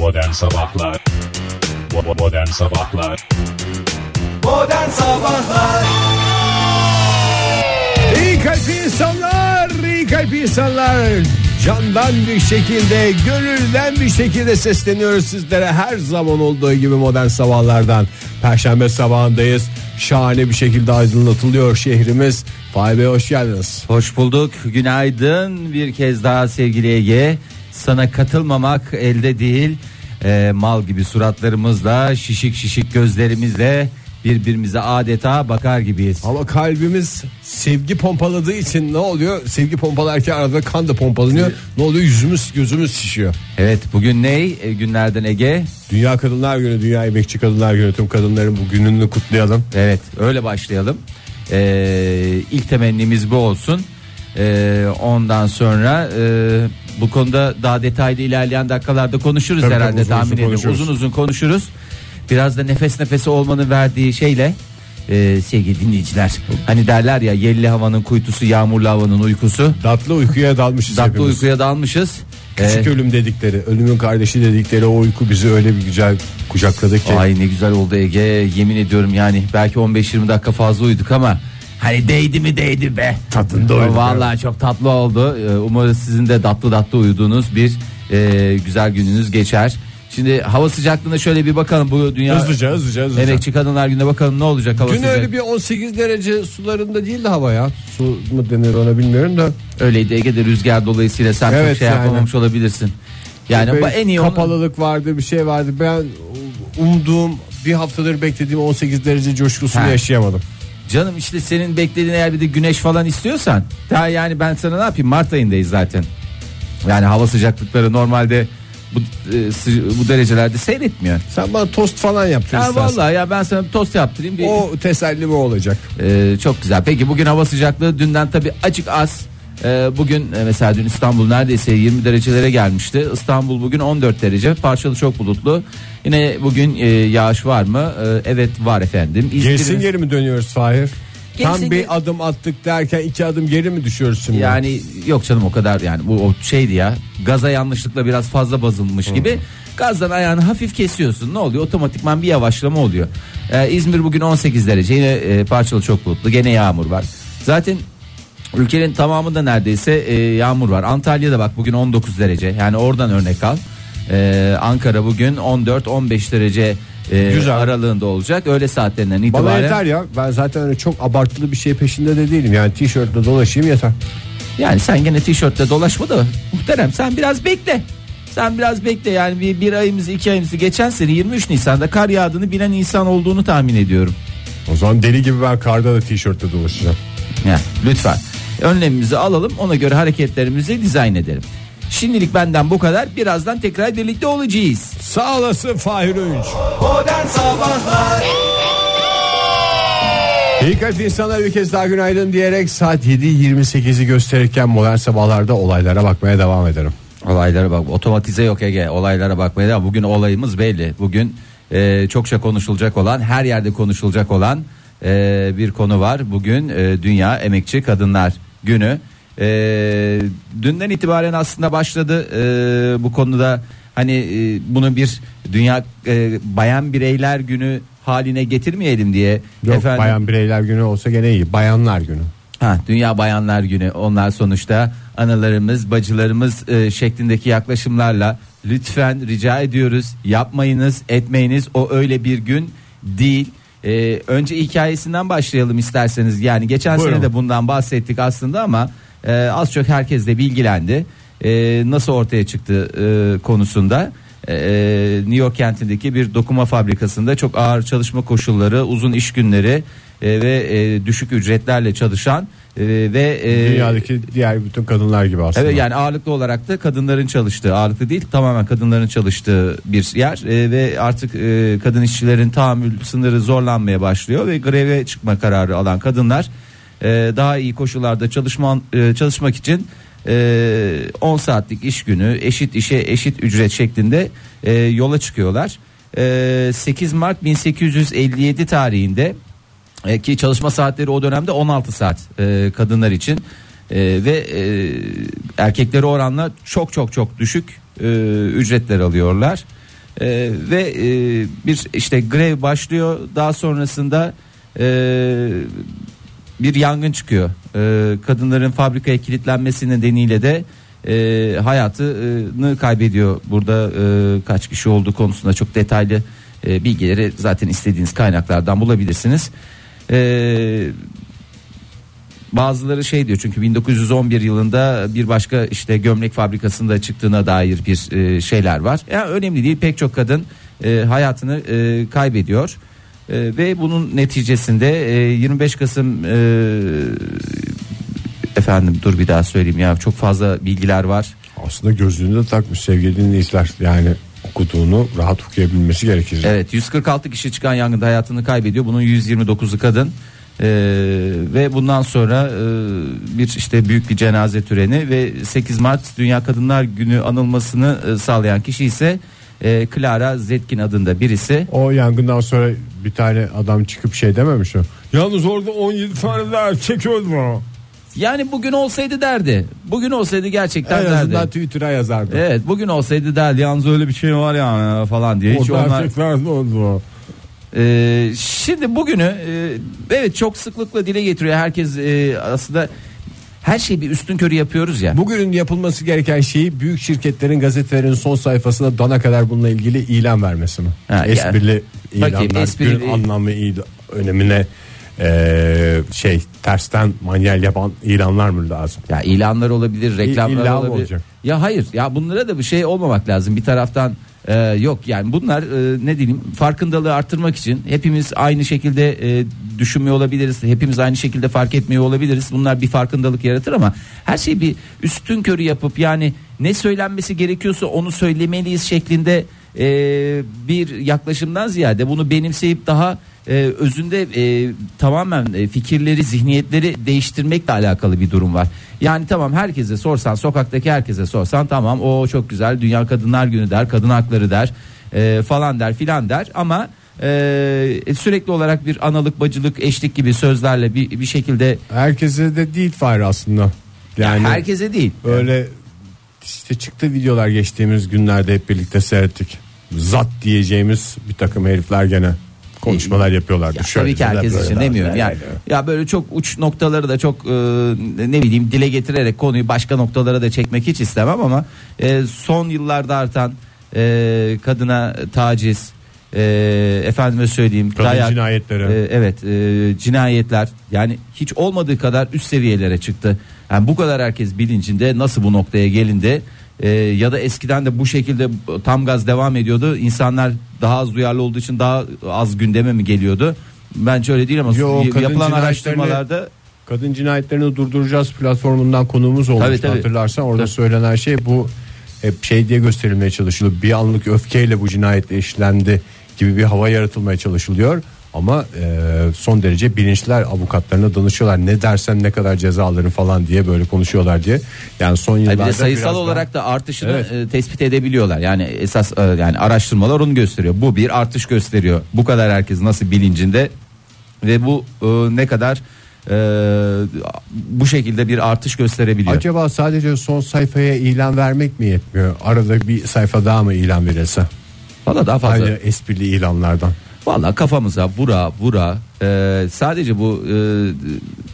Modern Sabahlar Modern Sabahlar Modern Sabahlar İyi kalpli insanlar, iyi kalpli insanlar. Candan bir şekilde, gönülden bir şekilde sesleniyoruz sizlere. Her zaman olduğu gibi modern sabahlardan. Perşembe sabahındayız. Şahane bir şekilde aydınlatılıyor şehrimiz. Fahri Bey hoş geldiniz. Hoş bulduk. Günaydın. Bir kez daha sevgili Ege. Sana katılmamak elde değil. Ee, mal gibi suratlarımızla, şişik şişik gözlerimizle birbirimize adeta bakar gibiyiz. Ama kalbimiz sevgi pompaladığı için ne oluyor? Sevgi pompalarken arada kan da pompalanıyor. Ne oluyor? Yüzümüz gözümüz şişiyor. Evet bugün ne e, günlerden Ege? Dünya Kadınlar Günü, Dünya Emekçi Kadınlar Günü. Tüm kadınların bu gününü kutlayalım. Evet öyle başlayalım. Ee, ilk temennimiz bu olsun. Ee, ondan sonra e, bu konuda daha detaylı ilerleyen dakikalarda konuşuruz Tabii, herhalde tabii, uzun tahmin uzun ediyorum. konuşuruz. Uzun uzun konuşuruz. Biraz da nefes nefese olmanın verdiği şeyle e, sevgili dinleyiciler. Hani derler ya yelli havanın kuytusu yağmurlu havanın uykusu. Tatlı uykuya dalmışız Tatlı hepimiz. uykuya dalmışız. Küçük Ee, ölüm dedikleri, ölümün kardeşi dedikleri o uyku bizi öyle bir güzel kucakladı ki. Ay ne güzel oldu Ege yemin ediyorum yani belki 15-20 dakika fazla uyuduk ama hani değdi mi değdi be. Tadında uyuduk, Vallahi çok tatlı oldu. Ee, Umarım sizin de tatlı tatlı uyuduğunuz bir e, güzel gününüz geçer. Şimdi hava sıcaklığına şöyle bir bakalım bu dünya Hızlıca hızlıca hızlıca. Emekçi Kadınlar Günü'ne bakalım ne olacak hava Dün sıcak. öyle bir 18 derece sularında değildi hava ya. Su mu denir ona bilmiyorum da. Öyleydi Ege'de rüzgar dolayısıyla sen Evet, çok şey yani. yapamamış olabilirsin. Yani Böyle bu en iyi kapalılık vardı bir şey vardı. Ben umduğum bir haftadır beklediğim 18 derece coşkusunu Ha. yaşayamadım. Canım işte senin beklediğin eğer bir de güneş falan istiyorsan daha yani ben sana ne yapayım Mart ayındayız zaten. Yani hava sıcaklıkları normalde bu e, sı- bu derecelerde seyretmiyor. Sen bana tost falan yaptın Ya istersen. vallahi ya ben sana bir tost yaptırayım. Bir, O teselli mi olacak? E, çok güzel. Peki bugün hava sıcaklığı dünden tabii açık az. E, bugün e, mesela dün İstanbul neredeyse 20 derecelere gelmişti. İstanbul bugün 14 derece. Parçalı çok bulutlu. Yine bugün e, yağış var mı? E, evet var efendim. İzmir'in- Gerisin geri mi dönüyoruz Fahir? Tam bir geri- adım attık derken iki adım geri mi düşüyoruz şimdi? Yani yok canım o kadar yani bu o şeydi ya gaza yanlışlıkla biraz fazla basılmış gibi gazdan ayağını hafif kesiyorsun ne oluyor otomatikman bir yavaşlama oluyor. Ee, İzmir bugün 18 derece yine e, parçalı çok bulutlu gene yağmur var. Zaten ülkenin tamamında neredeyse e, yağmur var. Antalya'da bak bugün 19 derece yani oradan örnek al. Ee, Ankara bugün 14-15 derece e, Güzel. aralığında olacak öğle saatlerinden itibaren. Bana yeter ya. Ben zaten öyle çok abartılı bir şey peşinde de değilim. Yani tişörtle dolaşayım yeter. Yani sen gene tişörtle dolaşma da muhterem sen biraz bekle. Sen biraz bekle yani bir, bir ayımızı iki ayımızı geçen sene 23 Nisan'da kar yağdığını bilen insan olduğunu tahmin ediyorum. O zaman deli gibi ben karda da tişörtle dolaşacağım. Yani lütfen önlemimizi alalım ona göre hareketlerimizi dizayn edelim. Şimdilik benden bu kadar birazdan tekrar birlikte olacağız. Sağ olasın Fahir Öğünç. Modern Sabahlar İyi kalp insanlar bir kez daha günaydın diyerek saat 7.28'i gösterirken modern sabahlarda olaylara bakmaya devam ederim. Olaylara bak otomatize yok Ege olaylara bakmaya devam. Bugün olayımız belli. Bugün e, çokça konuşulacak olan her yerde konuşulacak olan e, bir konu var. Bugün e, Dünya Emekçi Kadınlar Günü. E, dünden itibaren aslında başladı e, bu konuda hani e, bunu bir Dünya e, Bayan Bireyler Günü haline getirmeyelim diye. Yok Efendim- bayan bireyler günü olsa gene iyi. Bayanlar günü. Ha, Dünya Bayanlar Günü onlar sonuçta analarımız bacılarımız e, şeklindeki yaklaşımlarla lütfen rica ediyoruz yapmayınız etmeyiniz o öyle bir gün değil. E, önce hikayesinden başlayalım isterseniz yani geçen Buyurun. sene de bundan bahsettik aslında ama e, az çok herkes de bilgilendi E, nasıl ortaya çıktı e, konusunda. E, New York kentindeki bir dokuma fabrikasında çok ağır çalışma koşulları, uzun iş günleri e, ve e, düşük ücretlerle çalışan e, ve e, Dünyadaki diğer bütün kadınlar gibi aslında. Evet yani ağırlıklı olarak da kadınların çalıştığı ağırlıklı değil tamamen kadınların çalıştığı bir yer e, ve artık e, kadın işçilerin tahammül sınırı zorlanmaya başlıyor ve greve çıkma kararı alan kadınlar e, daha iyi koşullarda çalışma e, çalışmak için e, 10 saatlik iş günü eşit işe eşit ücret şeklinde e, yola çıkıyorlar. E, 8 Mart 1857 tarihinde e, ki çalışma saatleri o dönemde 16 saat e, kadınlar için E, ve e, erkekleri oranla çok çok çok düşük e, ücretler alıyorlar. E, ve e, bir işte grev başlıyor daha sonrasında e, bir yangın çıkıyor. E, kadınların fabrikaya kilitlenmesi nedeniyle de e, hayatını kaybediyor. Burada e, kaç kişi olduğu konusunda çok detaylı e, bilgileri zaten istediğiniz kaynaklardan bulabilirsiniz. E, bazıları şey diyor çünkü 1911 yılında bir başka işte gömlek fabrikasında çıktığına dair bir e, şeyler var. Yani önemli değil pek çok kadın e, hayatını e, kaybediyor. Ve bunun neticesinde e, 25 Kasım efendim dur bir daha söyleyeyim ya çok fazla bilgiler var. Aslında gözlüğünü de takmış sevgili dinleyiciler. Yani okuduğunu rahat okuyabilmesi gerekir. Evet 146 kişi çıkan yangında hayatını kaybediyor. Bunun 129'u kadın. Ee, ve bundan sonra e, bir işte büyük bir cenaze töreni ve 8 Mart Dünya Kadınlar Günü anılmasını e, sağlayan kişi ise e, Clara Zetkin adında birisi. O yangından sonra bir tane adam çıkıp şey dememiş o. Yalnız orada 17 tane daha erkek öldü. Yani bugün olsaydı derdi. Bugün olsaydı gerçekten En derdi. azından Twitter'a yazardı. Evet bugün olsaydı derdi yalnız öyle bir şey var ya falan diye. Hiç Orada onlar- de oldu o. Ee, şimdi bugünü e, evet çok sıklıkla dile getiriyor herkes e, aslında her şeyi bir üstün körü yapıyoruz ya. Bugünün yapılması gereken şeyi büyük şirketlerin gazetelerin son sayfasına dana kadar bununla ilgili ilan vermesi mi? Ha, esprili Bakayım, ilanlar, esprili- günün anlamı il- önemine eee, şey tersten manyel yapan ilanlar mı lazım? Ya ilanlar olabilir, reklamlar illa olabilir. olacak? Ya hayır, ya bunlara da bir şey olmamak lazım. Bir taraftan e, yok yani bunlar e, ne diyeyim farkındalığı arttırmak için hepimiz aynı şekilde e, düşünmüyor olabiliriz. Hepimiz aynı şekilde fark etmiyor olabiliriz. Bunlar bir farkındalık yaratır ama her şeyi bir üstün körü yapıp yani ne söylenmesi gerekiyorsa onu söylemeliyiz şeklinde e, bir yaklaşımdan ziyade bunu benimseyip daha e, özünde e, tamamen e, fikirleri, zihniyetleri değiştirmekle alakalı bir durum var. Yani tamam herkese sorsan, sokaktaki herkese sorsan tamam o çok güzel Dünya Kadınlar Günü der, kadın hakları der e, falan der filan der ama e, sürekli olarak bir analık, bacılık, eşlik gibi sözlerle bir, bir şekilde Herkese de değil Fahri aslında. yani Yani herkese değil. öyle işte çıktı videolar geçtiğimiz günlerde hep birlikte seyrettik. Zat diyeceğimiz bir takım herifler gene konuşmalar yapıyorlardı. Ya Şöyle tabii ki herkes için demiyorum. Yani ya böyle çok uç noktaları da çok e, ne bileyim dile getirerek konuyu başka noktalara da çekmek hiç istemem ama e, son yıllarda artan e, kadına taciz e, efendime söyleyeyim Kadın dayak, cinayetleri. e, evet e, cinayetler yani hiç olmadığı kadar üst seviyelere çıktı. Yani bu kadar herkes bilincinde nasıl bu noktaya gelindi e, ya da eskiden de bu şekilde tam gaz devam ediyordu. İnsanlar daha az duyarlı olduğu için daha az gündeme mi geliyordu? Bence öyle değil ama Yo, yapılan araştırmalarda Kadın cinayetlerini durduracağız platformundan konuğumuz olmuştu Tabii, tabii. hatırlarsan orada Tabii. söylenen şey bu hep şey diye gösterilmeye çalışılıyor bir anlık öfkeyle bu cinayet işlendi gibi bir hava yaratılmaya çalışılıyor ama e, son derece bilinçler avukatlarına danışıyorlar ne dersen ne kadar ceza alırım falan diye böyle konuşuyorlar diye yani son yıllarda bir de sayısal biraz daha- olarak da artışını Evet. e, tespit edebiliyorlar. Yani esas e, yani araştırmalar onu gösteriyor. Bu bir artış gösteriyor. Bu kadar herkes nasıl bilincinde ve bu e, ne kadar e, bu şekilde bir artış gösterebiliyor. acaba sadece son sayfaya ilan vermek mi yetmiyor arada bir sayfa daha mı ilan verilse Valla daha fazla. aynı esprili ilanlardan Valla kafamıza vura vura e, sadece bu e,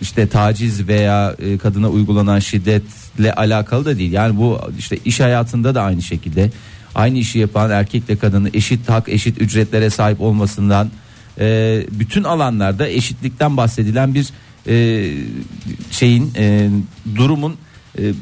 işte taciz veya e, kadına uygulanan şiddetle alakalı da değil. Yani bu işte iş hayatında da aynı şekilde aynı işi yapan erkekle kadının eşit hak eşit ücretlere sahip olmasından e, bütün alanlarda eşitlikten bahsedilen bir e, şeyin e, durumun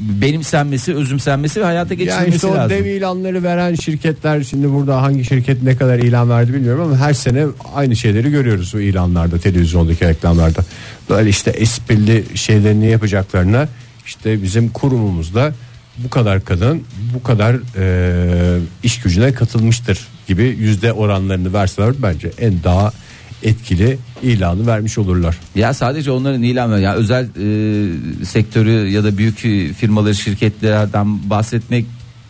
benimsenmesi, özümsenmesi ve hayata Yani geçirilmesi işte o lazım. dev ilanları veren şirketler şimdi burada hangi şirket ne kadar ilan verdi bilmiyorum ama her sene aynı şeyleri görüyoruz o ilanlarda televizyondaki reklamlarda. Böyle işte esprili şeylerini yapacaklarına işte bizim kurumumuzda bu kadar kadın bu kadar e, iş gücüne katılmıştır gibi yüzde oranlarını verseler bence en daha etkili ilanı vermiş olurlar. Ya sadece onların ilanı ya özel e, sektörü ya da büyük firmaları şirketlerden bahsetmek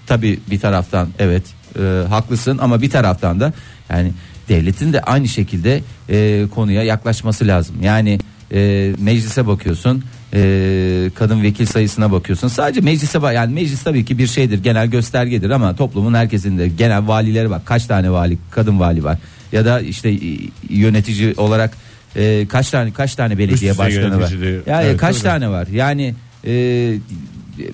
tabi bir taraftan evet e, haklısın ama bir taraftan da yani devletin de aynı şekilde e, konuya yaklaşması lazım. Yani e, meclise bakıyorsun e, kadın vekil sayısına bakıyorsun. Sadece meclise bak yani meclis tabii ki bir şeydir genel göstergedir ama toplumun herkesinde genel valileri bak kaç tane vali kadın vali var ya da işte e, yönetici olarak e, kaç tane kaç tane belediye başkanı var. yöneticileri. Yani Evet, kaç tabii. tane var? Yani e,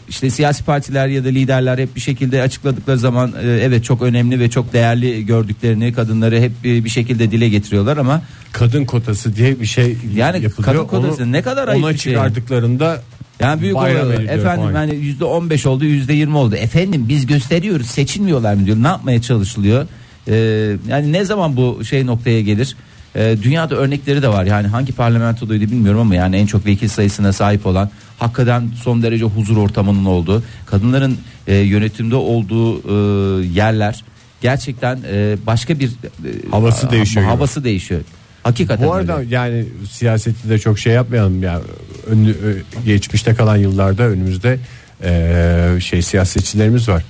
işte siyasi partiler ya da liderler hep bir şekilde açıkladıkları zaman e, evet çok önemli ve çok değerli gördüklerini kadınları hep bir şekilde dile getiriyorlar ama Kadın kotası diye bir şey Yani yapılıyor. kadın kotası Onu- ne kadar ayıp Ona bir şey. çıkardıklarında yani büyük ediliyor Efendim hani yüzde on beş oldu yüzde yirmi oldu. Efendim biz gösteriyoruz seçilmiyorlar mı diyor. Ne yapmaya çalışılıyor? Ee, yani ne zaman bu şey noktaya gelir? Ee, dünyada örnekleri de var. Yani hangi parlamentodaydı bilmiyorum ama yani en çok vekil sayısına sahip olan hakikaten son derece huzur ortamının olduğu, kadınların e, yönetimde olduğu e, yerler gerçekten e, başka bir e, Havası değişiyor gibi. Havası değişiyor. Hakikaten Bu arada öyle. yani siyaseti de çok şey yapmayalım ya. Önlü, ö- geçmişte kalan yıllarda önümüzde eee, şey siyasetçilerimiz var.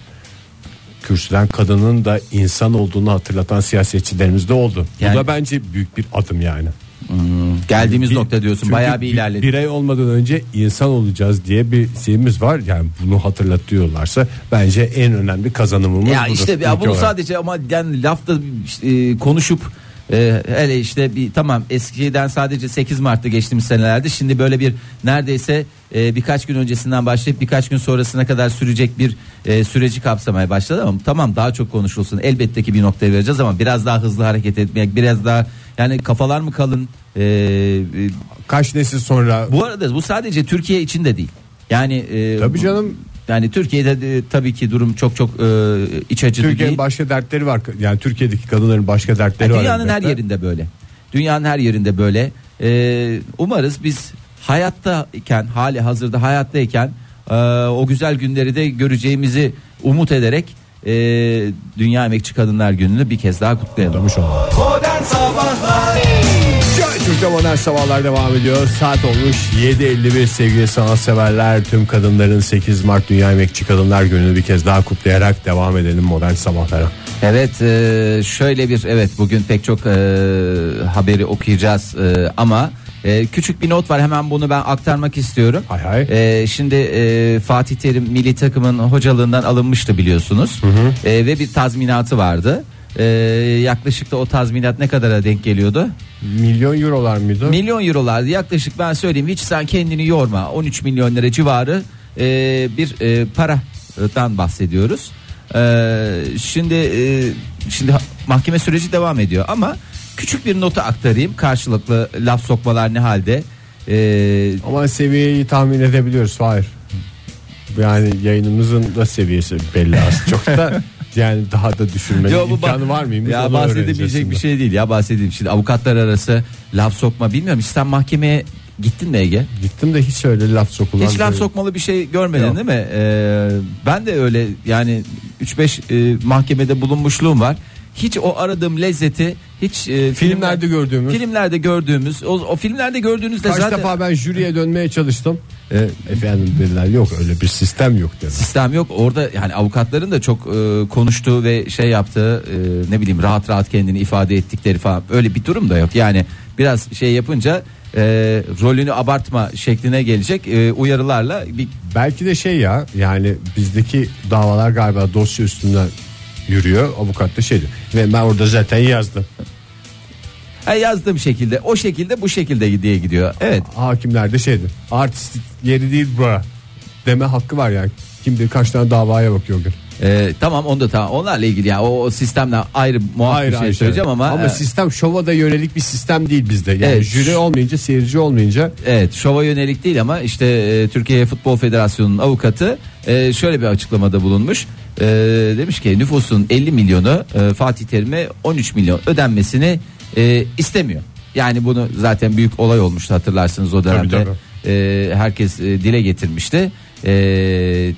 Kürsüden kadının da insan olduğunu hatırlatan siyasetçilerimiz de oldu. Yani- Bu da bence büyük bir adım yani. geldiğimiz Bir- nokta diyorsun çünkü bayağı bir bir- ilerledi. Birey olmadan önce insan olacağız diye bir şeyimiz var. Yani bunu hatırlatıyorlarsa bence en önemli kazanımımız Ya budur. işte ya İlk bunu olarak. sadece ama yani lafta e, konuşup e, hele işte bir tamam eskiden sadece 8 Mart'ta geçtiğimiz senelerde şimdi böyle bir neredeyse e, birkaç gün öncesinden başlayıp birkaç gün sonrasına kadar sürecek bir e, süreci kapsamaya başladı ama tamam daha çok konuşulsun. Elbette ki bir noktaya vereceğiz ama biraz daha hızlı hareket etmek biraz daha yani kafalar mı kalın E, e, kaç nesil sonra? Bu arada bu sadece Türkiye için de değil. Yani e, Tabii canım. Yani Türkiye'de de, tabii ki durum çok çok e, iç acıcı değil. Türkiye'nin başka dertleri var. Yani Türkiye'deki kadınların başka dertleri Ya var. dünyanın her elbette. yerinde böyle. Dünyanın her yerinde böyle. Ee, umarız biz hayattayken, hali hazırda hayattayken e, o güzel günleri de göreceğimizi umut ederek e, Dünya Emekçi Kadınlar Günü'nü bir kez daha kutlayalım. Kutlamış olalım. Modern Sabahlar Joy Türk'te modern sabahlar devam ediyor. Saat olmuş 7.51 sevgili sanatseverler. Tüm kadınların 8 Mart Dünya Emekçi Kadınlar Günü'nü bir kez daha kutlayarak devam edelim modern sabahlara. Evet e, şöyle bir evet bugün pek çok e, haberi okuyacağız e, ama e, küçük bir not var hemen bunu ben aktarmak istiyorum. Hay hay. E, şimdi e, Fatih Terim milli takımın hocalığından alınmıştı biliyorsunuz E, ve bir tazminatı vardı. E, yaklaşık da o tazminat ne kadara denk geliyordu? Milyon eurolar mıydı? Milyon eurolardı yaklaşık ben söyleyeyim hiç sen kendini yorma 13 milyon lira civarı e, bir e, paradan bahsediyoruz. E, şimdi e, şimdi mahkeme süreci devam ediyor ama küçük bir notu aktarayım karşılıklı laf sokmalar ne halde. E, Ama seviyeyi tahmin edebiliyoruz. Hayır. Yani yayınımızın da seviyesi belli aslında. Çok da yani daha da düşürmenin Yo, bu imkanı var mıymış? Ya şimdi. bir şey değil ya bahsedeyim. Şimdi avukatlar arası laf sokma bilmiyorum. Sen mahkemeye gittin mi Ege? Gittim de hiç öyle laf sokulan. Hiç laf sokmalı bir şey görmedin Yok. değil mi? Ee, ben de öyle yani 3-5 e, mahkemede bulunmuşluğum var. Hiç o aradığım lezzeti hiç e, Filmlerde gördüğümüz. filmlerde gördüğümüz o, o filmlerde gördüğünüzde Kaç zaten defa ben jüriye dönmeye çalıştım. E, efendim dediler yok öyle bir sistem yok dedi. sistem yok. Orada yani avukatların da çok e, konuştuğu ve şey yaptığı e, ne bileyim rahat rahat kendini ifade ettikleri falan öyle bir durum da yok. Yani biraz şey yapınca e, rolünü abartma şekline gelecek e, uyarılarla bir Belki de şey ya yani bizdeki davalar galiba dosya üstünden yürüyor. Avukat da şey diyor. Ve ben orada zaten yazdım. Ha, yazdığım şekilde o şekilde bu şekilde diye gidiyor. Evet. Hakimler de şeydi. Artistik yeri değil bura. Deme hakkı var yani. Kim bilir kaç tane davaya bakıyor o gün. Ee, tamam onu da tamam onlarla ilgili ya o, o sistemle ayrı muhakkak bir şey ayrı söyleyeceğim ama, ama e, sistem şova da yönelik bir sistem değil bizde. Yani Evet. jüri olmayınca seyirci olmayınca evet şova yönelik değil ama işte e, Türkiye Futbol Federasyonu'nun avukatı e, şöyle bir açıklamada bulunmuş. E, demiş ki nüfusun 50 milyonu e, Fatih Terim'e 13 milyon ödenmesini e, istemiyor. Yani bunu zaten büyük olay olmuştu hatırlarsınız o dönemde. tabii. E, herkes e, dile getirmişti. E,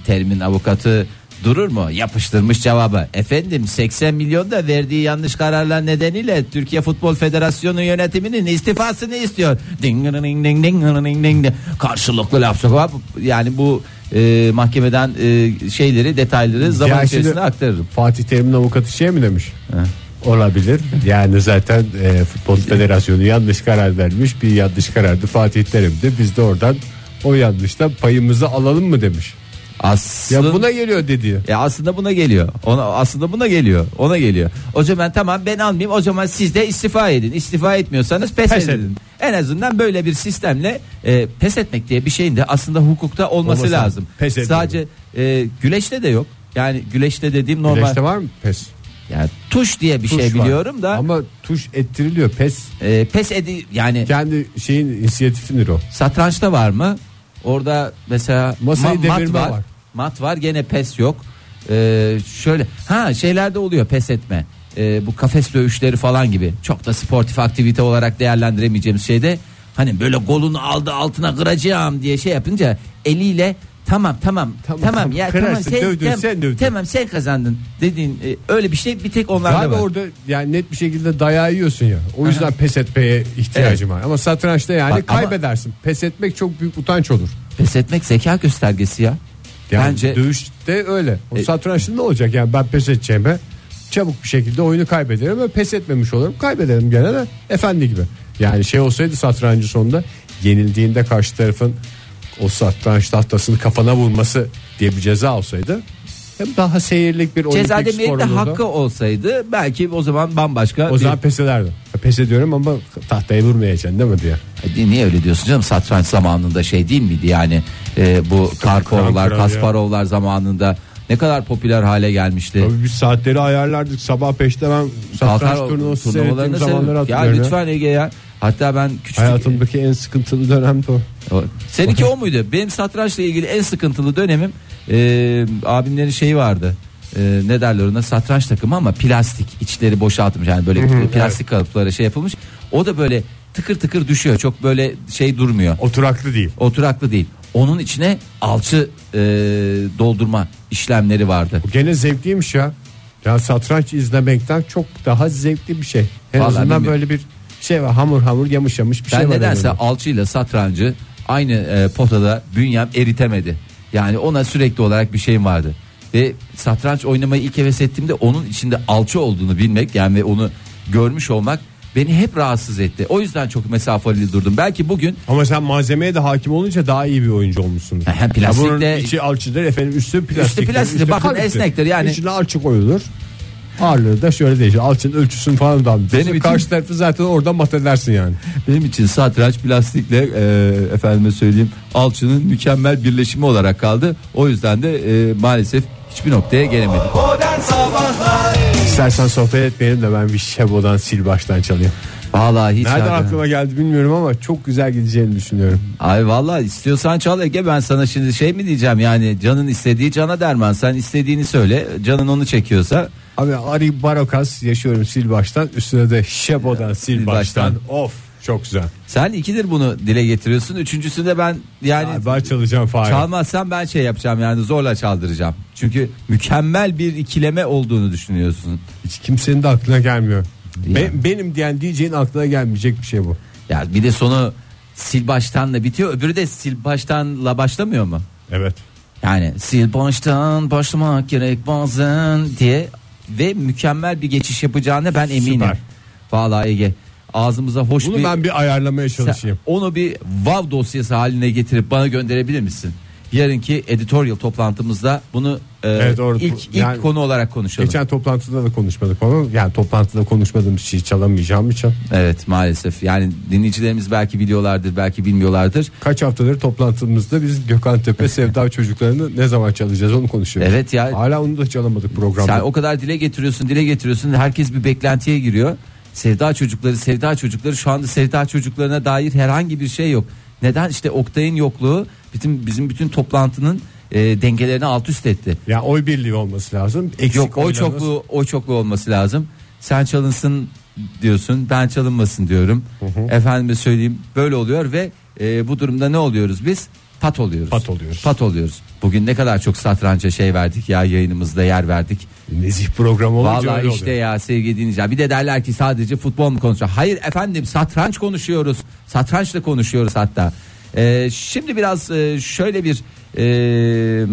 Terim'in avukatı durur mu? Yapıştırmış cevabı. Efendim 80 milyon da verdiği yanlış kararlar nedeniyle Türkiye Futbol Federasyonu yönetiminin istifasını istiyor. Ding ding ding ding ding ding. Karşılıklı laf sokak. Yani bu e, mahkemeden e, şeyleri detayları zaman içerisinde aktarırım. Fatih Terim'in avukatı şey mi demiş? Olabilir. Yani zaten e, Futbol Federasyonu yanlış karar vermiş. Bir yanlış karardı Fatih Terim'de. Biz de oradan O yanlışta payımızı alalım mı demiş. Aslında, Ya buna geliyor dedi. Ya aslında buna geliyor. Ona aslında buna geliyor. Ona geliyor. O zaman tamam ben almayayım. O zaman siz de istifa edin. İstifa etmiyorsanız pes, Pes edin. edin. En azından böyle bir sistemle e, pes etmek diye bir şeyin de aslında hukukta olması Olması lazım. pes ediyorum. Sadece e, güleşte de yok. Yani güleşte dediğim normal. Güneşte var mı pes? Yani tuş diye bir Tuş şey var. biliyorum da Ama tuş ettiriliyor pes. e, pes edi yani Kendi şeyin inisiyatifidir o. satrançta var mı? Orada mesela Masayı mat devirme var. var. Mat var gene pes yok. Ee, şöyle ha şeylerde oluyor pes etme. Ee, bu kafes dövüşleri falan gibi. Çok da sportif aktivite olarak değerlendiremeyeceğimiz şeyde hani böyle golunu aldı altına kıracağım diye şey yapınca eliyle tamam tamam tamam, Tamam, ya kırarsın, tamam sen, dövdün, tamam, sen dövdün. tamam sen kazandın dediğin e, öyle bir şey bir tek onlarda Galiba var. orada yani net bir şekilde dayağı yiyorsun ya. O yüzden pes etmeye ihtiyacım var. Ama satrançta yani Bak, ama- kaybedersin. Pes etmek çok büyük utanç olur. Pes etmek zeka göstergesi ya. Yani Bence dövüşte öyle. O E- satrançta ne olacak yani ben pes edeceğime çabuk bir şekilde oyunu kaybederim ve pes etmemiş olurum. Kaybederim gene de efendi gibi. Yani şey olsaydı satrancı sonunda yenildiğinde karşı tarafın o satranç tahtasını kafana vurması diye bir ceza olsaydı hem daha seyirlik bir ceza olimpik demeyip spor de olurdu. hakkı olsaydı belki o zaman bambaşka O bir- zaman pes ederdim. Pes ediyorum ama tahtayı vurmayacaksın değil mi diye. E, Niye öyle diyorsun canım satranç zamanında şey değil miydi yani e, bu Karpovlar kral ya. Kasparovlar zamanında ne kadar popüler hale gelmişti. Tabii biz saatleri ayarlardık. Sabah 5'te ben satranç Kalkar turnuvası seyrettiğim zamanları hatırlıyorum. ya. lütfen Ege ya. Hatta ben küçük Hayatımdaki en sıkıntılı dönemdi o. O- Seninki o muydu? Benim satrançla ilgili en sıkıntılı dönemim e, abimlerin şeyi vardı. E, ne derler ona satranç takımı ama plastik içleri boşaltmış yani böyle plastik kalıplara şey yapılmış. O da böyle tıkır tıkır düşüyor. Çok böyle şey durmuyor. Oturaklı değil. Oturaklı değil. Onun içine alçı e, doldurma işlemleri vardı. Bu gene zevkliymiş ya. Ya satranç izlemekten çok daha zevkli bir şey. En Vallahi azından bilmiyorum. böyle bir şey var. Hamur hamur yamış yamış bir Ben şey var. nedense önünde. alçıyla satrancı aynı e, potada bünyem eritemedi. Yani ona sürekli olarak bir şeyim vardı. Ve satranç oynamayı ilk heves ettiğimde onun içinde alçı olduğunu bilmek yani ve onu görmüş olmak beni hep rahatsız etti. O yüzden çok mesafeli durdum. Belki bugün Ama sen malzemeye de hakim olunca daha iyi bir oyuncu olmuşsun. Hem bunun içi alçıdır efendim üstü plastik. plastiktir, bakın esnektir yani. İçine alçı koyulur. Ağırlığı da şöyle değişir. Alçının ölçüsünü falan da Benim için- Karşı tarafı zaten oradan mat edersin yani. benim için satranç plastikle e, efendime söyleyeyim alçının mükemmel birleşimi olarak kaldı. O yüzden de e, maalesef hiçbir noktaya Sabahlar İstersen sohbet etmeyelim de ben bir Şebo'dan sil baştan çalayım. Vallahi hiç Nereden aklıma geldi bilmiyorum ama çok güzel gideceğini düşünüyorum. Ay vallahi istiyorsan çal Ege ben sana şimdi şey mi diyeceğim yani canın istediği cana derman sen istediğini söyle canın onu çekiyorsa Abi Ari Barokas yaşıyorum sil baştan üstüne de Şebo'dan sil baştan. Of çok güzel. sen ikidir bunu dile getiriyorsun üçüncüsü de ben yani Yani ben çalacağım Fahir. çalmazsam ben şey yapacağım yani zorla çaldıracağım çünkü mükemmel bir ikileme olduğunu düşünüyorsun Hiç kimsenin de aklına gelmiyor. Be- benim diyen DJ'in aklına gelmeyecek bir şey bu. ya bir de sonu sil baştanla bitiyor öbürü de sil baştanla başlamıyor mu Evet. Yani sil baştan başlamak gerek bazen diye ve mükemmel bir geçiş yapacağına ben eminim. Süper. Vallahi Ege ağzımıza hoş Bunu bir ben bir ayarlamaya Sen çalışayım. onu bir WAV dosyası haline getirip bana gönderebilir misin? Yarınki editorial toplantımızda bunu e, Evet, doğru. ilk ilk Yani- konu olarak konuşalım. Geçen toplantıda da konuşmadık onu. Yani toplantıda konuşmadığım bir şey çalamayacağım için. Evet maalesef. Yani dinleyicilerimiz belki biliyorlardır, belki bilmiyorlardır. Kaç haftadır toplantımızda biz Gökhan Tepe Sevda çocuklarını ne zaman çalacağız onu konuşuyoruz. Evet ya. Hala onu da çalamadık programda. Sen o kadar dile getiriyorsun, dile getiriyorsun. Herkes bir beklentiye giriyor. Sevda çocukları, sevda çocukları şu anda sevda çocuklarına dair herhangi bir şey yok. Neden? İşte Oktay'ın yokluğu bütün bizim bütün toplantının e, dengelerini alt üst etti. Ya oy birliği olması lazım. Eksik Yok oy çokluğu oy çokluğu olması lazım. Sen çalınsın diyorsun, ben çalınmasın diyorum. Efendime söyleyeyim böyle oluyor ve e, bu durumda ne oluyoruz biz? Pat oluyoruz. Pat oluyoruz. Pat oluyoruz. Bugün ne kadar çok satranca şey verdik ya yayınımızda yer verdik. Nezih programı olunca Vallahi öyle işte oluyor. ya sevgili dinleyiciler. Bir de derler ki sadece futbol mu konuşuyor? Hayır efendim satranç konuşuyoruz. Satrançla konuşuyoruz hatta. Ee, şimdi biraz e, şöyle bir e,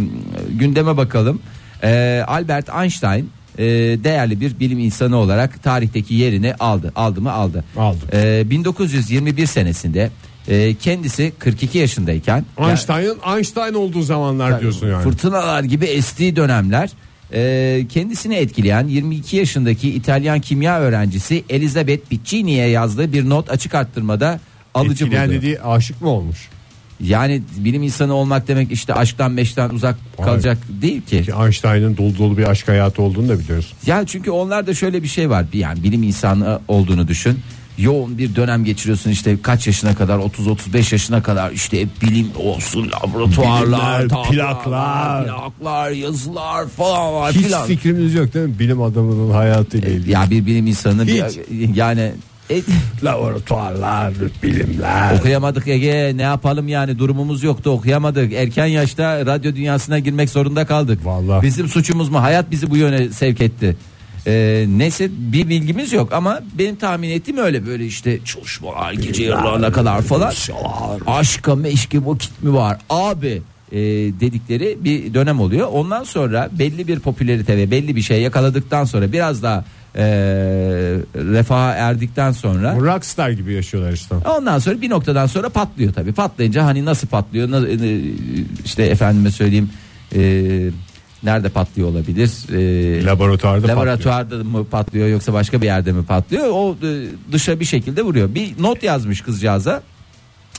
gündeme bakalım. Ee, Albert Einstein e, değerli bir bilim insanı olarak tarihteki yerini aldı. Aldı mı aldı. Aldı. Ee, 1921 senesinde E, kendisi 42 yaşındayken yani- Einstein'ın Einstein olduğu zamanlar diyorsun yani. Fırtınalar gibi estiği dönemler e, kendisini etkileyen 22 yaşındaki İtalyan kimya öğrencisi Elizabeth Piccini'ye yazdığı bir not açık arttırmada alıcı Etkileyen buldu. dediği aşık mı olmuş? Yani bilim insanı olmak demek işte aşktan meşten uzak kalacak değil ki. Ki Einstein'ın dolu dolu bir aşk hayatı olduğunu da biliyoruz. Ya çünkü onlarda şöyle bir şey var. Yani bilim insanı olduğunu düşün. Yoğun bir dönem geçiriyorsun işte kaç yaşına kadar 30-35 yaşına kadar işte bilim olsun laboratuvarlar, Bilimler, plaklar. plaklar, yazılar falan var Hiç filan. fikrimiz yok değil mi? Bilim adamının hayatıyla ilgili. Ya bir bilim insanı bir- Hiç. yani e, Laboratuvarlar, bilimler. okuyamadık Ege ne yapalım yani durumumuz yoktu okuyamadık. Erken yaşta radyo dünyasına girmek zorunda kaldık. Vallahi. Bizim suçumuz mu? Hayat bizi bu yöne sevk etti. Ee, neyse bir bilgimiz yok ama benim tahmin ettiğim öyle böyle işte çalışmalar gece yarılarına kadar falan aşka meşke vakit mi var abi e, dedikleri bir dönem oluyor ondan sonra belli bir popülerite ve belli bir şey yakaladıktan sonra biraz daha e, refaha erdikten sonra Rockstar gibi yaşıyorlar işte. Ondan sonra bir noktadan sonra patlıyor tabii. Patlayınca hani nasıl patlıyor? na- e, işte efendime söyleyeyim e, nerede patlıyor olabilir? E, Laboratuvarda laboratuvarda mı patlıyor yoksa başka bir yerde mi patlıyor? O e, dışa bir şekilde vuruyor. Bir not yazmış kızcağıza.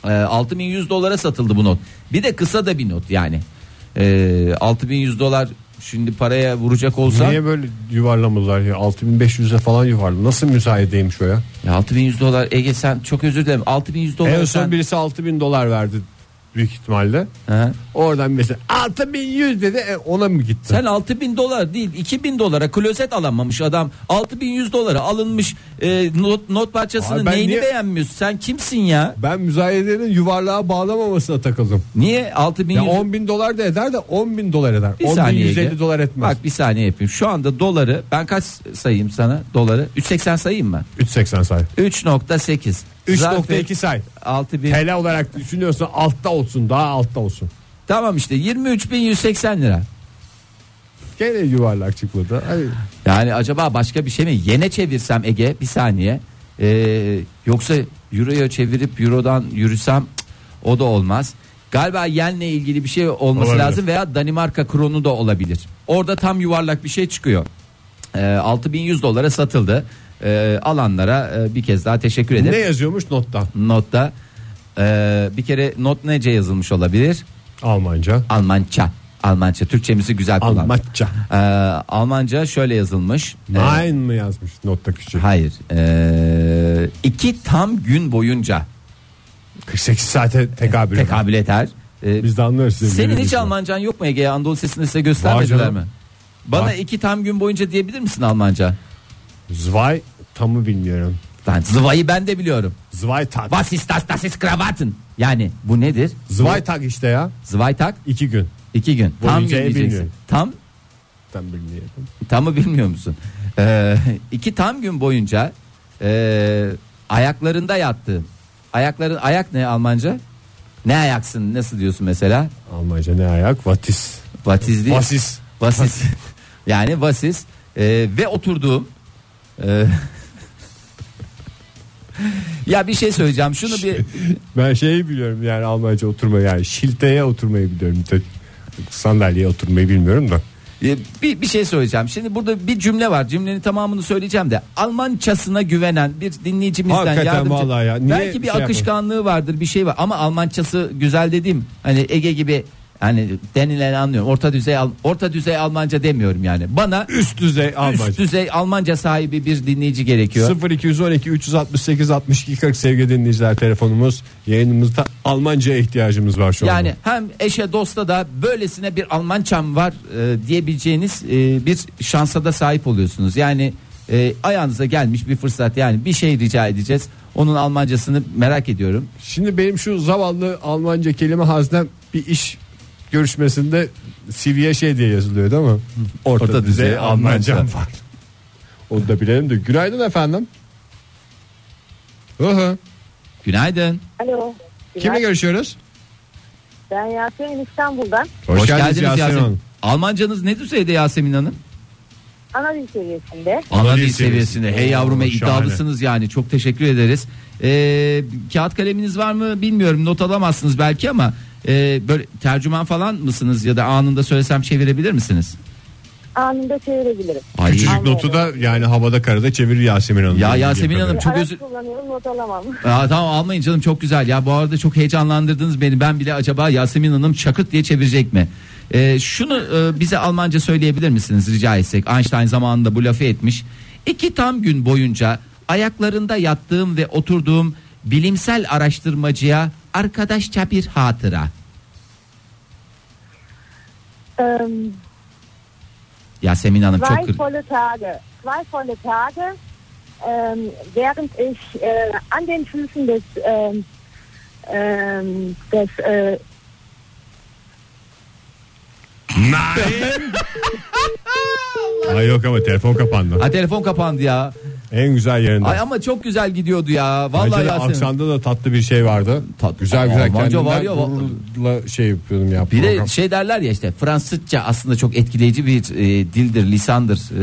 E, 6100 dolara satıldı bu not. Bir de kısa da bir not yani. E, 6100 dolar şimdi paraya vuracak olsa Niye böyle yuvarlamadılar ya? 6500'e falan yuvarladı. Nasıl müsaadeymiş o ya? ya 6100 dolar Ege sen çok özür dilerim 6100 dolar En son sen- birisi 6000 dolar verdi büyük ihtimalle. Hı. Oradan mesela 6100 dedi e, ona mı gitti? Sen 6000 dolar değil 2000 dolara klozet alamamış adam 6100 dolara alınmış e, not, not parçasının Abi ben neyini niye- beğenmiyorsun sen kimsin ya Ben müzayedenin yuvarlığa bağlamamasına takıldım. niye 6100 Ya 10 bin dolar da eder de 10 bin dolar eder. bir 10 bin saniye 150 Ege. dolar etmez. Bak bir saniye yapayım şu anda doları ben kaç sayayım sana doları 380 sayayım mı 3.80 say. 3.8 3.2 say. 6000 TL olarak düşünüyorsan altta olsun daha altta olsun. tamam işte 23180 lira Gene yuvarlak çıkmadı. Hadi. Yani acaba başka bir şey mi? Yene çevirsem Ege bir saniye. Ee, yoksa euroya çevirip eurodan yürüsem cık, o da olmaz. Galiba yenle ilgili bir şey olması Olabilir. lazım veya Danimarka kronu da olabilir. Orada tam yuvarlak bir şey çıkıyor. Ee, 6100 dolara satıldı. Ee, alanlara e, bir kez daha teşekkür ederim. Ne yazıyormuş notta? Notta e, bir kere not nece yazılmış olabilir? Almanca. Almanca. Almanca. Türkçemizi güzel kullan. Almanca. Ee, Almanca şöyle yazılmış. Ee, Nine mı yazmış notta küçük? Hayır. Ee, iki tam gün boyunca 48 saate tekabül eder. tekabül eder. Ee, Biz de anlıyoruz. senin hiç? Almancan yok mu Ege? Anadolu sesinde size göstermediler mi? Bana Var. iki tam gün boyunca diyebilir misin Almanca? Zwei tamı bilmiyorum. Ben zıvayı ben de biliyorum. Zweitag. Was ist das? Das ist Krawatten. Yani bu nedir? Zweitag işte ya. Zweitag iki gün. iki gün. Tam Boyunca diyeceksin. bilmiyorum. Tam Ben bilmiyorum. Tamı bilmiyor musun? Ee, iki tam gün boyunca e, ayaklarında yattı. Ayakların ayak ne Almanca? Ne ayaksın? Nasıl diyorsun mesela? Almanca ne ayak? Vatis. Vatiz değil. Vasis. Vasis. yani vasis Ee, ve oturduğum e, ya bir şey söyleyeceğim. Şunu bir Ben şeyi biliyorum yani Almanca oturma yani şilteye oturmayı biliyorum. Tek sandalyeye oturmayı bilmiyorum da. e, bir, bir şey söyleyeceğim. Şimdi burada bir cümle var. Cümlenin tamamını söyleyeceğim de Almancasına güvenen bir dinleyicimizden Hakikaten yardımcı. vallahi ya. Niye Belki bir şey akışkanlığı vardır, bir şey var ama Almancası güzel dediğim hani Ege gibi hani denilen anlıyorum. Orta düzey orta düzey Almanca demiyorum yani. Bana Üst düzey Almanca. üst düzey Almanca sahibi bir dinleyici gerekiyor. 0212 368 62 40 sevgili dinleyiciler telefonumuz yayınımızda Almanca'ya ihtiyacımız var şu anda. Yani hem eşe dosta da böylesine bir Almançam var e, diyebileceğiniz e, bir şansa da sahip oluyorsunuz. Yani e, ayağınıza gelmiş bir fırsat yani bir şey rica edeceğiz. Onun Almancasını merak ediyorum. Şimdi benim şu zavallı Almanca kelime haznem bir iş görüşmesinde CV'ye şey diye yazılıyor değil mi? Orta, Orta düzey, Almanca. var. Onu da bilelim de. Günaydın efendim. Hı hı. Günaydın. Alo. Kimle görüşüyoruz? Ben Yasemin İstanbul'dan. Hoş, geldiniz, Yasemin Yasemin. Hanım. Almancanız ne düzeyde Yasemin Hanım? ana dil seviyesinde. Ana dil seviyesinde. Hey yavrum Oo, hey, şahane. iddialısınız yani. Çok teşekkür ederiz. Ee, kağıt kaleminiz var mı bilmiyorum. Not alamazsınız belki ama e, böyle tercüman falan mısınız ya da anında söylesem çevirebilir misiniz? Anında çevirebilirim. Ay. Küçücük notu da yani havada karada çevirir Yasemin Hanım. Ya Yasemin. Hanım çok Araç özür kullanıyorum not alamam. Aa, tamam almayın canım çok güzel ya bu arada çok heyecanlandırdınız beni ben bile acaba Yasemin Hanım çakıt diye çevirecek mi? Ee, şunu e, bize Almanca söyleyebilir misiniz rica etsek Einstein zamanında bu lafı etmiş İki tam gün boyunca ayaklarında yattığım ve oturduğum bilimsel araştırmacıya arkadaşça bir hatıra Ähm, Yasemin Hanım çok zwei volle Tage. Zwei volle Tage, ähm, während ich äh, an den Füßen des, ähm, ähm, des äh, Nein. Ay yok ama telefon kapandı. Ha telefon kapandı ya. En güzel yerinde. Ay ama çok güzel gidiyordu ya. Vallahi Bence de Yasemin. aksanda da tatlı bir şey vardı. Tat- güzel güzel Almanca var ya, gururla şey yapıyordum ya. Bir de program. şey derler ya işte Fransızca aslında çok etkileyici bir e, dildir, lisandır, e,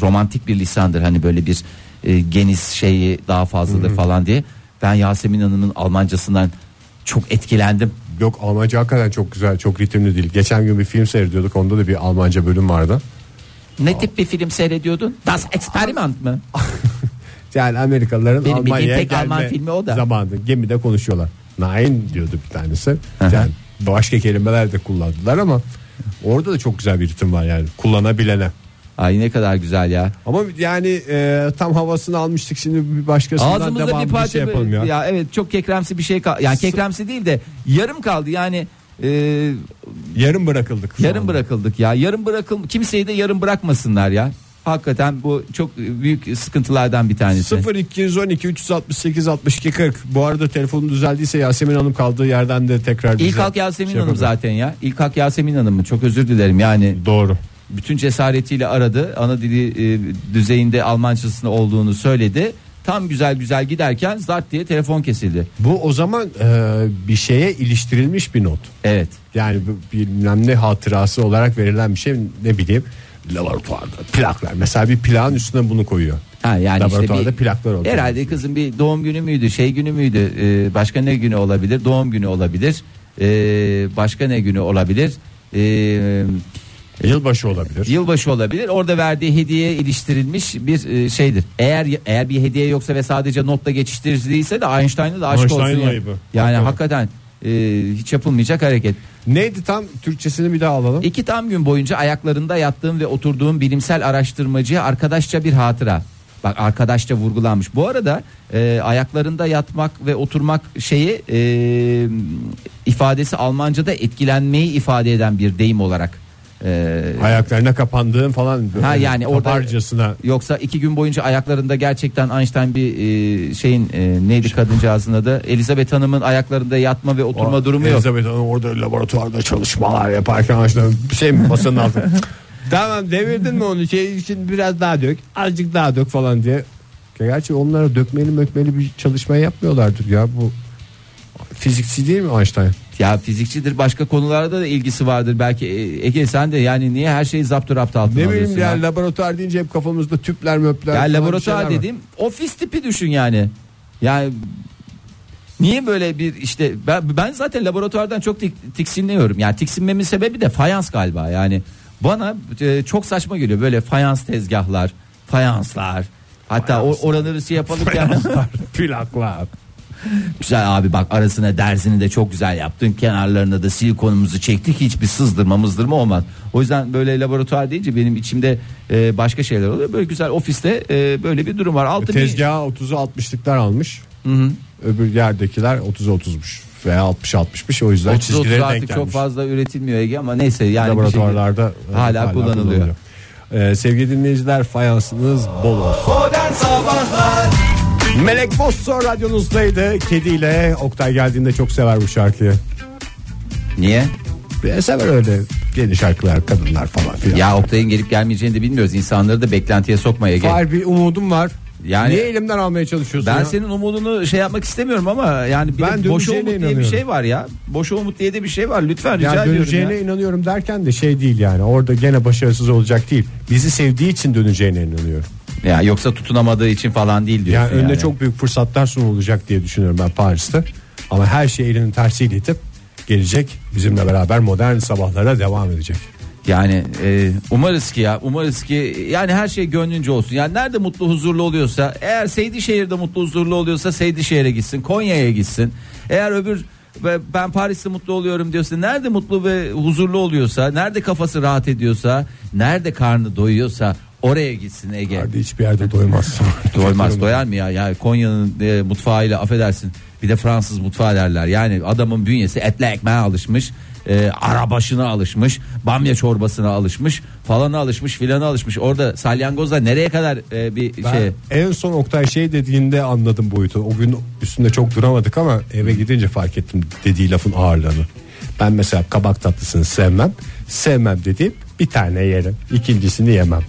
romantik bir lisandır. Hani böyle bir e, geniş şeyi daha fazladır falan diye. Ben Yasemin Hanım'ın Almancasından çok etkilendim. Yok Almanca hakikaten çok güzel, çok ritimli değil. Geçen gün bir film seyrediyorduk. Onda da bir Almanca bölüm vardı. Ne tip bir film seyrediyordun? Das Experiment mı? Yani Amerikalıların Benim Almanya'ya tek gelme Alman filmi o da. zamanında gemide konuşuyorlar. Nein diyordu bir tanesi. Yani başka kelimeler de kullandılar ama orada da çok güzel bir ritim var yani kullanabilene. Ay ne kadar güzel ya. Ama yani e, tam havasını almıştık şimdi bir başkasından Ağzımızda devam bir bir, parça şey yapalım ya. ya evet çok kekremsi bir şey kaldı. Yani kekremsi değil de yarım kaldı. Yani e, Yarım bırakıldık. Yarım anda. bırakıldık ya. Yarım bırakıl kimseyi de yarım bırakmasınlar ya. Hakikaten bu çok büyük sıkıntılardan bir tanesi. 0212 368 62 40. Bu arada telefonum düzeldiyse Yasemin Hanım kaldığı yerden de tekrar bize İlk halk Yasemin şey Hanım yapabilir. zaten ya. İlk halk Yasemin Hanım mı? Çok özür dilerim yani. Doğru. Bütün cesaretiyle aradı. Ana dili e, düzeyinde Almancasında olduğunu söyledi. Tam güzel güzel giderken zart diye telefon kesildi. Bu o zaman e, bir şeye iliştirilmiş bir not. Evet. Yani bu bilmem ne hatırası olarak verilen bir şey ne bileyim laboratuvarda plaklar. Mesela bir plağın üstüne bunu koyuyor. Ha yani işte Laboratuvarda bir, plaklar oldu. herhalde kızın bir doğum günü müydü, şey günü müydü, e, başka ne günü olabilir, doğum günü olabilir, e, başka ne günü olabilir, e, Yılbaşı olabilir. yılbaşı olabilir. Orada verdiği hediye iliştirilmiş bir e, şeydir. Eğer eğer bir hediye yoksa ve sadece notla geçiştirildiyse de Einstein'ı da aşk Einstein'ın olsun. ya. ayıbı. Yani Hakikaten. hakikaten e, hiç yapılmayacak hareket. Neydi tam Türkçesini bir daha alalım. İki tam gün boyunca ayaklarında yattığım ve oturduğum bilimsel araştırmacıya arkadaşça bir hatıra. Bak arkadaşça vurgulanmış. Bu arada e, ayaklarında yatmak ve oturmak şeyi e, ifadesi Almanca'da etkilenmeyi ifade eden bir deyim olarak. E, Ayaklarına kapandığın falan. Ha, yani orada-. Yoksa iki gün boyunca ayaklarında gerçekten Einstein bir e, şeyin e, neydi kadıncağızın adı Elizabeth Hanım'ın ayaklarında yatma ve oturma durumu yok. Elizabeth Hanım orada laboratuvarda çalışmalar yaparken bir şey mi masanın altında. tamam devirdin mi onu şey için biraz daha dök azıcık daha dök falan diye. Gerçi onlara dökmeli mökmeli bir çalışma yapmıyorlardır ya bu fizikçi değil mi Einstein? Ya fizikçidir başka konularda da ilgisi vardır belki E, Ege sen de yani niye her şeyi zaptı rapt altına Ne bileyim ya ya? laboratuvar deyince hep kafamızda tüpler möpler. Ya laboratuvar var. dediğim ofis tipi düşün yani. Yani niye böyle bir işte ben, ben zaten laboratuvardan çok tik, tiksinmiyorum. Yani tiksinmemin sebebi de fayans galiba. Yani bana e, çok saçma geliyor böyle fayans tezgahlar, fayanslar. Hatta o, oranı şey yapalım ya. Plaklar. Güzel abi bak arasına derzini de çok güzel yaptın. Kenarlarına da silikonumuzu çektik. Hiçbir sızdırma mızdırma olmaz. O yüzden böyle laboratuvar deyince benim içimde e, başka şeyler oluyor. Böyle güzel ofiste e, böyle bir durum var. Altı bir- Tezgaha 30'u 60'lıklar almış. Öbür yerdekiler 30'u 30'muş veya 60 60'mış o yüzden 30 çizgileri denk artık gelmiş. çok fazla üretilmiyor Ege ama neyse yani bir laboratuvarlarda şekilde hala, kullanılıyor. Ee, sevgili dinleyiciler fayansınız bol olsun. Modern Sabahlar Melek Mosso radyonuzdaydı. Kediyle Oktay geldiğinde çok sever bu şarkıyı. Niye? Bir sever öyle yeni şarkılar kadınlar falan filan. Ya Oktay'ın gelip gelmeyeceğini de bilmiyoruz. İnsanları da beklentiye sokma Ege. Var bir umudum var. Yani Niye elimden almaya çalışıyorsun ben ya? senin umudunu şey yapmak istemiyorum ama yani bir Ben de döneceğine umut diye bir şey var ya. Boşa umut diye de bir şey var. Lütfen rica Ya ediyorum döneceğine ya. inanıyorum derken de şey değil yani. Orada gene başarısız olacak değil. Bizi sevdiği için döneceğine inanıyorum. Ya yoksa tutunamadığı için falan değil diyorsun. Yani önüne çok büyük fırsatlar sunulacak diye düşünüyorum ben Paris'te. Ama her şey elinin tersiyle itip gelecek. Bizimle beraber modern sabahlara devam edecek. Yani e, umarız ki ya umarız ki yani her şey gönlünce olsun. Yani nerede mutlu huzurlu oluyorsa eğer Seydi şehirde mutlu huzurlu oluyorsa Seydi şehre gitsin Konya'ya gitsin. Eğer öbür ve ben Paris'te mutlu oluyorum diyorsa nerede mutlu ve huzurlu oluyorsa nerede kafası rahat ediyorsa nerede karnı doyuyorsa oraya gitsin Ege. Nerede hiçbir yerde doymaz. Doymaz doyar mı ya? Yani Konya'nın e, mutfağıyla affedersin. Bir de Fransız mutfağı derler. Yani adamın bünyesi etle ekmeğe alışmış. E, arabaşına alışmış. Bamya çorbasına alışmış. Falana alışmış filana alışmış. Orada salyangozla nereye kadar e, bir Ben şey. en son Oktay şey dediğinde anladım boyutu. O gün üstünde çok duramadık ama eve gidince fark ettim dediği lafın ağırlığını. Ben mesela kabak tatlısını sevmem. Sevmem dediğim bir tane yerim. İkincisini yemem.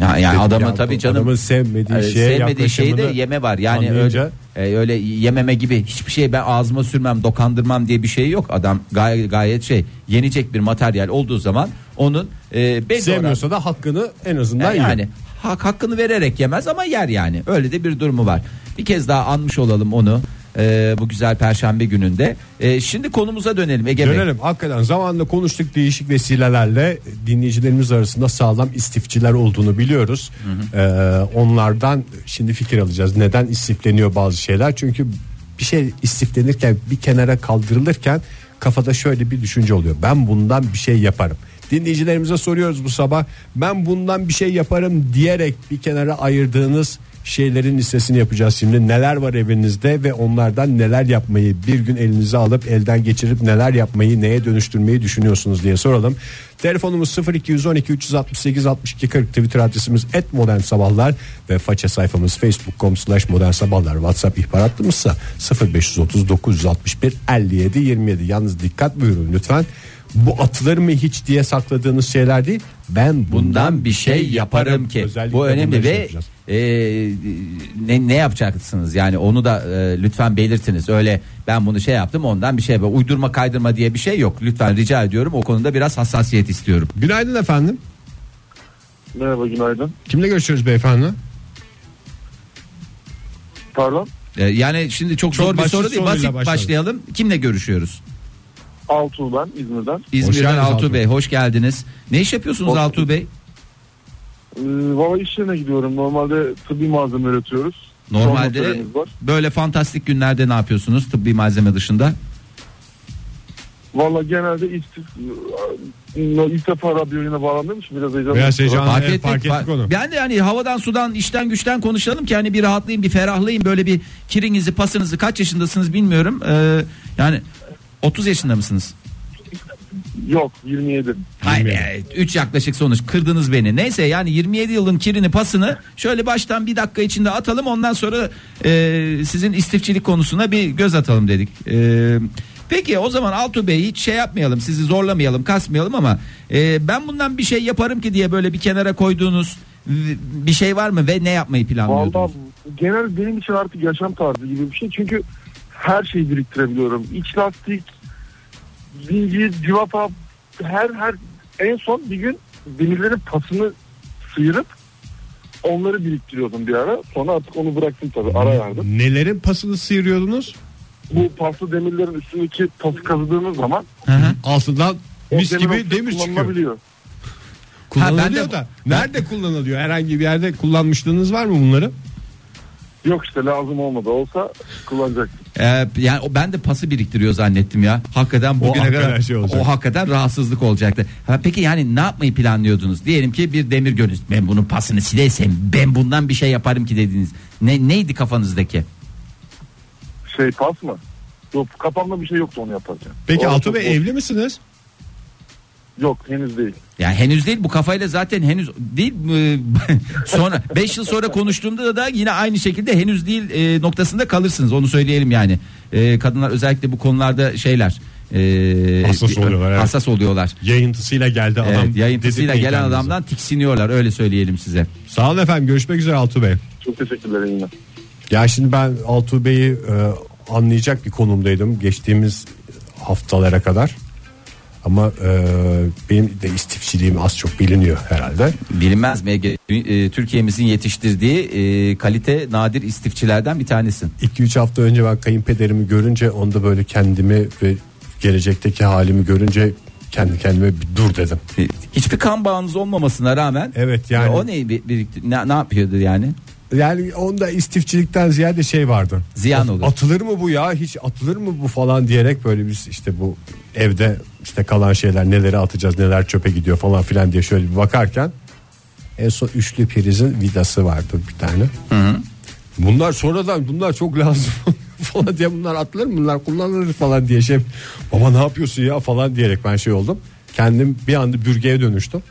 Ya, yani ya, tabii canım Adamın sevmediği e, şeye sevmediği şeyi de yeme var. Yani anlayınca- öyle, e, öyle yememe gibi hiçbir şey ben ağzıma sürmem, dokandırmam diye bir şey yok. Adam gayet, gayet şey yenecek bir materyal olduğu zaman onun e, belli Sevmiyorsa da hakkını en azından Yani, yer. yani hak hakkını vererek yemez ama yer yani. Öyle de bir durumu var. Bir kez daha anmış olalım onu. E, bu güzel perşembe gününde. E, şimdi konumuza dönelim Ege Bey. Dönelim hakikaten zamanında konuştuk değişik vesilelerle dinleyicilerimiz arasında sağlam istifçiler olduğunu biliyoruz. Ee, onlardan şimdi fikir alacağız. Neden istifleniyor bazı şeyler? Çünkü bir şey istiflenirken bir kenara kaldırılırken kafada şöyle bir düşünce oluyor. Ben bundan bir şey yaparım. Dinleyicilerimize soruyoruz bu sabah. Ben bundan bir şey yaparım diyerek bir kenara ayırdığınız şeylerin listesini yapacağız şimdi. Neler var evinizde ve onlardan neler yapmayı bir gün elinize alıp elden geçirip neler yapmayı neye dönüştürmeyi düşünüyorsunuz diye soralım. Telefonumuz 0212 368 62 40 Twitter adresimiz et modern sabahlar ve faça sayfamız facebook.com slash modern sabahlar whatsapp ihbar hattımızsa 0530 961 57 27 yalnız dikkat buyurun lütfen bu atılır mı hiç diye sakladığınız şeyler değil ben Bundan bir şey yaparım ki. Özellikle Bu önemli şey ve yapacağız. e, ne, ne yapacaksınız? Yani onu da e, lütfen belirtiniz. Öyle ben bunu şey yaptım ondan bir şey yapayım. Uydurma kaydırma diye bir şey yok. Lütfen rica ediyorum. O konuda biraz hassasiyet istiyorum. Günaydın efendim. Merhaba günaydın. Kimle görüşüyoruz beyefendi? Pardon. E, yani şimdi çok, Çok zor bir soru değil. Basit başlayalım. başlayalım. Kimle görüşüyoruz? Altuğ ben İzmir'den. İzmir'den geldiniz Altuğ Altuğ Bey hoş geldiniz. Ne iş yapıyorsunuz Hoş Altuğ Bey? Ee, Valla iş yerine gidiyorum. Normalde tıbbi malzeme üretiyoruz. Normalde var. böyle fantastik günlerde ne yapıyorsunuz tıbbi malzeme dışında? Valla genelde istif, ilk defa radyo yayına bağlandığım için biraz heyecanlı. Biraz heyecanlı. Fark evet, ettik. fark ettik onu. Ben de hani havadan sudan işten güçten konuşalım ki hani bir rahatlayayım bir ferahlayayım böyle bir kirinizi pasınızı kaç yaşındasınız bilmiyorum. Ee, yani 30 yaşında mısınız? Yok 27. Hayır 3 yaklaşık sonuç kırdınız beni. Neyse yani 27 yılın kirini pasını şöyle baştan bir dakika içinde atalım ondan sonra e, sizin istifçilik konusuna bir göz atalım dedik. E, peki o zaman Altuğ Bey hiç şey yapmayalım sizi zorlamayalım kasmayalım ama e, ben bundan bir şey yaparım ki diye böyle bir kenara koyduğunuz bir şey var mı ve ne yapmayı planlıyordunuz? Valla genel benim için artık yaşam tarzı gibi bir şey. Çünkü her şeyi biriktirebiliyorum. İç lastik, zincir, civata her her en son bir gün demirlerin pasını sıyırıp onları biriktiriyordum bir ara. Sonra artık onu bıraktım tabii ara verdim. Nelerin pasını sıyırıyordunuz? Bu paslı demirlerin üstündeki pası kazıdığınız zaman Hı hı. Altından o mis demir gibi demir çıkıyor. kullanılabiliyor. Kullanılıyor ben de- da nerede kullanılıyor? Herhangi bir yerde kullanmışlığınız var mı bunları? Yok işte lazım olmadı olsa kullanacaktım. Ee, yani o- ben de pası biriktiriyor zannettim ya. Hakikaten bugüne hakikaten kadar şey olacak. o hakikaten rahatsızlık olacaktı. Ha, peki yani ne yapmayı planlıyordunuz? Diyelim ki bir demir gönüz. Ben bunun pasını silesem ben bundan bir şey yaparım ki dediniz. Ne neydi kafanızdaki? Şey pas mı? Yok kafamda bir şey yoktu onu yapacağım. Peki O Altuğ Bey boş. evli misiniz? Yok henüz değil. Yani henüz değil bu kafayla zaten henüz değil e, sonra 5 yıl sonra konuştuğumda da yine aynı şekilde henüz değil e, noktasında kalırsınız onu söyleyelim yani. E, kadınlar özellikle bu konularda şeyler e, Hassas oluyorlar, evet. Hassas oluyorlar. Yayıntısıyla geldi adam. Evet, yayıntısıyla gelen kendinize. adamdan tiksiniyorlar öyle söyleyelim size. Sağ olun efendim görüşmek üzere Altuğ Bey. Çok teşekkürler yine. Ya şimdi ben Altuğ Bey'i e, anlayacak bir konumdaydım geçtiğimiz haftalara kadar. Ama e, benim de istifçiliğim az çok biliniyor herhalde. Bilinmez mi? E, Türkiye'mizin yetiştirdiği e, kalite nadir istifçilerden bir tanesin. 2-3 hafta önce ben kayınpederimi görünce onda böyle kendimi ve gelecekteki halimi görünce kendi kendime bir dur dedim. E, Hiçbir kan bağınız olmamasına rağmen Evet yani. e, o neyi bir, ne, ne yapıyordu yani? Yani onda istifçilikten ziyade şey vardı. Ziyan olur. Atılır mı bu ya? Hiç atılır mı bu falan diyerek böyle biz işte bu evde işte kalan şeyler neleri atacağız neler çöpe gidiyor falan filan diye şöyle bir bakarken en son üçlü prizin vidası vardı bir tane. Bunlar sonradan bunlar çok lazım falan diye bunlar atılır mı bunlar kullanılır falan diye şey baba ne yapıyorsun ya falan diyerek ben şey oldum. Kendim bir anda bürgeye dönüştüm.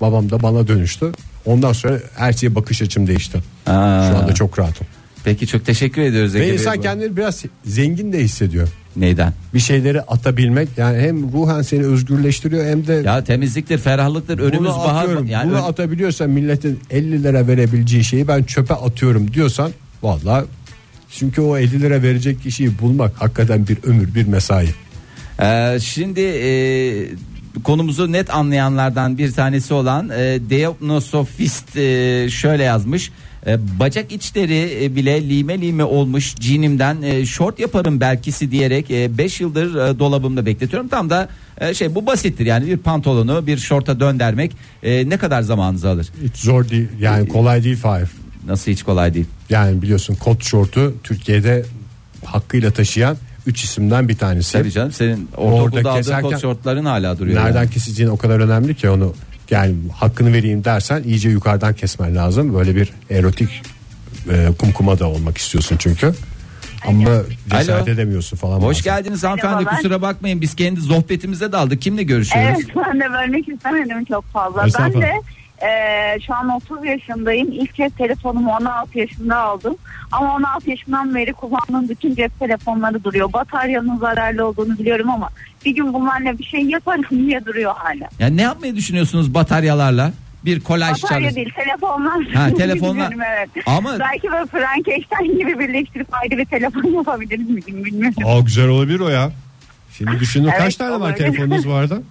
Babam da bana dönüştü. Ondan sonra her şeye bakış açım değişti. Aa. Şu anda çok rahatım. Peki çok teşekkür ediyoruz Ve insan bu- kendini biraz zengin de hissediyor. Neyden? Bir şeyleri atabilmek yani hem ruhen seni özgürleştiriyor hem de Ya temizliktir, ferahlıktır, önümüz bunu bahar. atıyorum. Yani bunu ön- atabiliyorsan milletin 50 lira verebileceği şeyi ben çöpe atıyorum diyorsan valla çünkü o 50 lira verecek kişiyi bulmak hakikaten bir ömür bir mesai. Ee, şimdi e, konumuzu net anlayanlardan bir tanesi olan e, Deopnosofist e, şöyle yazmış. E, bacak içleri e, bile lime lime olmuş cinimden e, short yaparım belkisi diyerek 5 yıldır e, dolabımda bekletiyorum. Tam da e, şey bu basittir yani bir pantolonu bir şorta döndermek e, ne kadar zamanınızı alır? Hiç zor değil yani kolay değil Fahir. Nasıl hiç kolay değil. Yani biliyorsun kot şortu Türkiye'de hakkıyla taşıyan 3 isimden bir tanesi. Tabii canım senin Orada ortaokulda aldığın keserken- kot şortların hala duruyor. Nereden yani. keseceğin o kadar önemli ki onu yani hakkını vereyim dersen iyice yukarıdan kesmen lazım. Böyle bir erotik e, kumkuma da olmak istiyorsun çünkü. Ama cesaret Alo. edemiyorsun falan. Hoş bazen. geldiniz hanımefendi Merhabalar. kusura bakmayın biz kendi sohbetimize daldık. Kimle görüşüyoruz? Evet ben de bölmek istemedim çok fazla. Ben de e, şu an 30 yaşındayım. İlk kez telefonumu 16 yaşında aldım. Ama 16 yaşından beri kullandığım bütün cep telefonları duruyor. Bataryanın zararlı olduğunu biliyorum ama bir gün bunlarla bir şey yaparım diye duruyor hala. Yani ne yapmayı düşünüyorsunuz bataryalarla? Bir kolaj Batarya çalış. değil telefonlar. Ha, telefonlar. Evet. Ama- Belki böyle Frankenstein gibi birleştirip ayrı bir telefon yapabiliriz mi bilmiyorum. Aa güzel olabilir o ya. Şimdi düşünün Evet, kaç tane var telefonunuz vardı?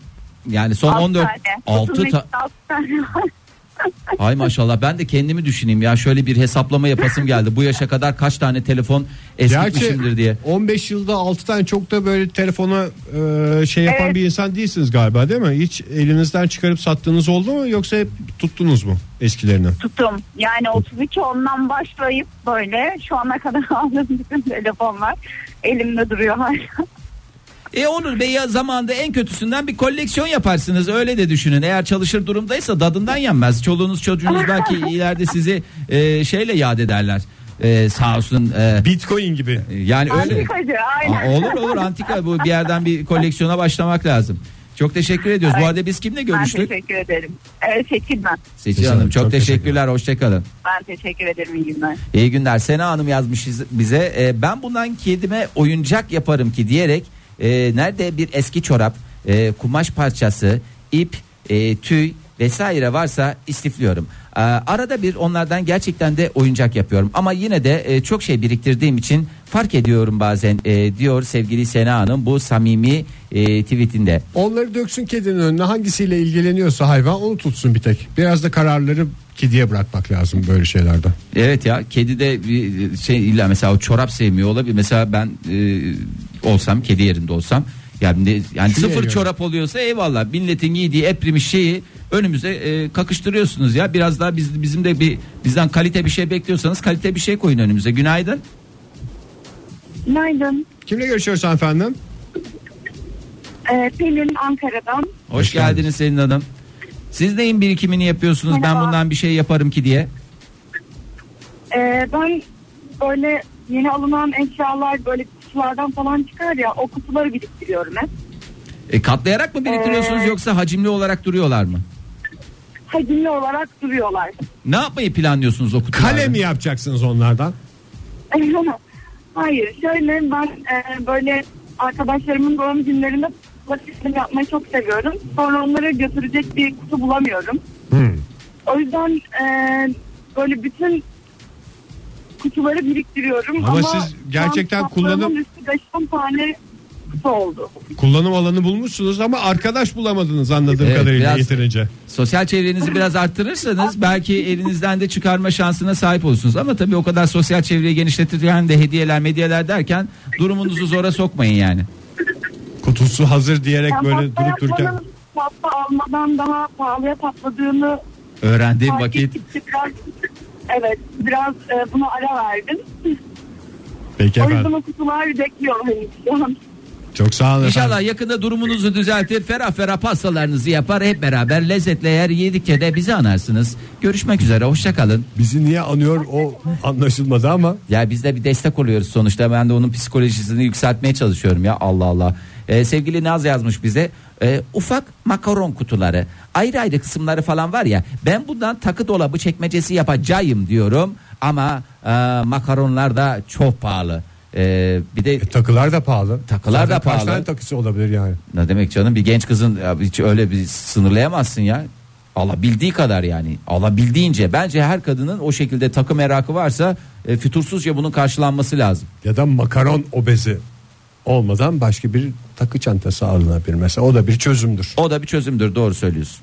Yani son Altı 14 tane. 6 Kutunun ta- tane var. Ay maşallah ben de kendimi düşüneyim ya şöyle bir hesaplama yapasım geldi. Bu yaşa kadar kaç tane telefon eskitmişimdir diye. 15 yılda 6 tane çok da böyle telefona e, şey yapan Evet. bir insan değilsiniz galiba değil mi? Hiç elinizden çıkarıp sattığınız oldu mu yoksa hep tuttunuz mu eskilerini? tuttum. Yani 32 ondan başlayıp böyle şu ana kadar aldığım bütün telefonlar elimde duruyor hala. E Onur Bey ya zamanda en kötüsünden bir koleksiyon yaparsınız öyle de düşünün. Eğer çalışır durumdaysa dadından yenmez. Çoluğunuz çocuğunuz belki ileride sizi e, şeyle yad ederler. E, sağ olsun. e, Bitcoin gibi. yani öyle. Antikacı Aa, aynen. olur olur antika bu bir yerden bir koleksiyona başlamak lazım. Çok teşekkür ediyoruz. Bu Evet. arada biz kimle Ben görüştük? teşekkür ederim. Evet Seçil ben. Seçil Hanım, çok, çok teşekkürler. Hoşçakalın. Ben teşekkür ederim iyi günler. İyi günler. Sena Hanım yazmış bize. E, ben bundan kedime oyuncak yaparım ki diyerek e, nerede bir eski çorap, e, kumaş parçası, ip, e, tüy vesaire varsa istifliyorum. E, arada bir onlardan gerçekten de oyuncak yapıyorum. Ama yine de e, çok şey biriktirdiğim için fark ediyorum bazen e, diyor sevgili Sena Hanım bu samimi e, tweetinde. Onları döksün kedinin önüne hangisiyle ilgileniyorsa hayvan onu tutsun bir tek. Biraz da kararları kediye bırakmak lazım böyle şeylerde. Evet ya kedi de bir şey illa mesela o çorap sevmiyor olabilir. Mesela ben e, olsam kedi yerinde olsam yani ne- yani Şuraya sıfır göre. çorap oluyorsa eyvallah milletin giydiği eprimiş şeyi önümüze e, kakıştırıyorsunuz ya biraz daha biz bizim de bir bizden kalite bir şey bekliyorsanız kalite bir şey koyun önümüze. Günaydın. Günaydın. Kimle görüşüyoruz efendim? Ee, Pelin Ankara'dan. Hoş, Hoş geldiniz geldiniz. Selin Hanım. Siz neyin birikimini yapıyorsunuz? Ben Merhaba. bundan bir şey yaparım ki diye. Ee, ben böyle yeni alınan eşyalar böyle kutulardan falan çıkar ya o kutuları biriktiriyorum hep. E, katlayarak mı biriktiriyorsunuz Ee, yoksa hacimli olarak duruyorlar mı? Hacimli olarak duruyorlar. Ne yapmayı planlıyorsunuz o kutularda? Kale mi yapacaksınız onlardan? Hayır şöyle ben e, böyle arkadaşlarımın doğum günlerinde plastik yapmayı çok seviyorum. Sonra onları götürecek bir kutu bulamıyorum. Hmm. O yüzden e, böyle bütün kutuları biriktiriyorum. Ama Ama, siz gerçekten kullanım- üstü 5-10 tane kutu oldu. Kullanım alanı bulmuşsunuz ama arkadaş bulamadınız anladığım Evet, kadarıyla biraz- yeterince. Sosyal çevrenizi biraz arttırırsanız belki elinizden de çıkarma şansına sahip olursunuz. Ama tabii o kadar sosyal çevreyi genişletirken de hediyeler medyeler derken durumunuzu zora sokmayın yani. Kutusu hazır diyerek Yani böyle durup dururken. pasta almadan daha pahalıya patladığını Öğrendiğim vakit biraz evet biraz e, buna ara verdim. Peki O yüzden efendim. o kutular bekliyor henüz şu an. Çok sağ olun İnşallah efendim. yakında durumunuzu düzeltir. Ferah ferah pastalarınızı yapar. Hep beraber lezzetli yer yedikçe de bizi anarsınız. Görüşmek üzere. Hoşçakalın. Bizi niye anıyor o anlaşılmadı ama. Ya biz de bir destek oluyoruz sonuçta. Ben de onun psikolojisini yükseltmeye çalışıyorum ya. Allah Allah. Ee, sevgili Naz yazmış bize. Ee, ufak makaron kutuları. Ayrı ayrı kısımları falan var ya. Ben bundan takı dolabı çekmecesi yapacağım diyorum. Ama e, makaronlar da çok pahalı. Ee, bir de E, takılar da pahalı. Takılar da Zaten Kaç pahalı. tane takısı olabilir yani. Ne demek canım bir genç kızın ya hiç öyle bir sınırlayamazsın ya. Alabildiği kadar yani alabildiğince bence her kadının o şekilde takı merakı varsa e, fütursuzca bunun karşılanması lazım. Ya da makaron obezi olmadan başka bir takı çantası alınabilir mesela. O da bir çözümdür. O da bir çözümdür doğru söylüyorsun.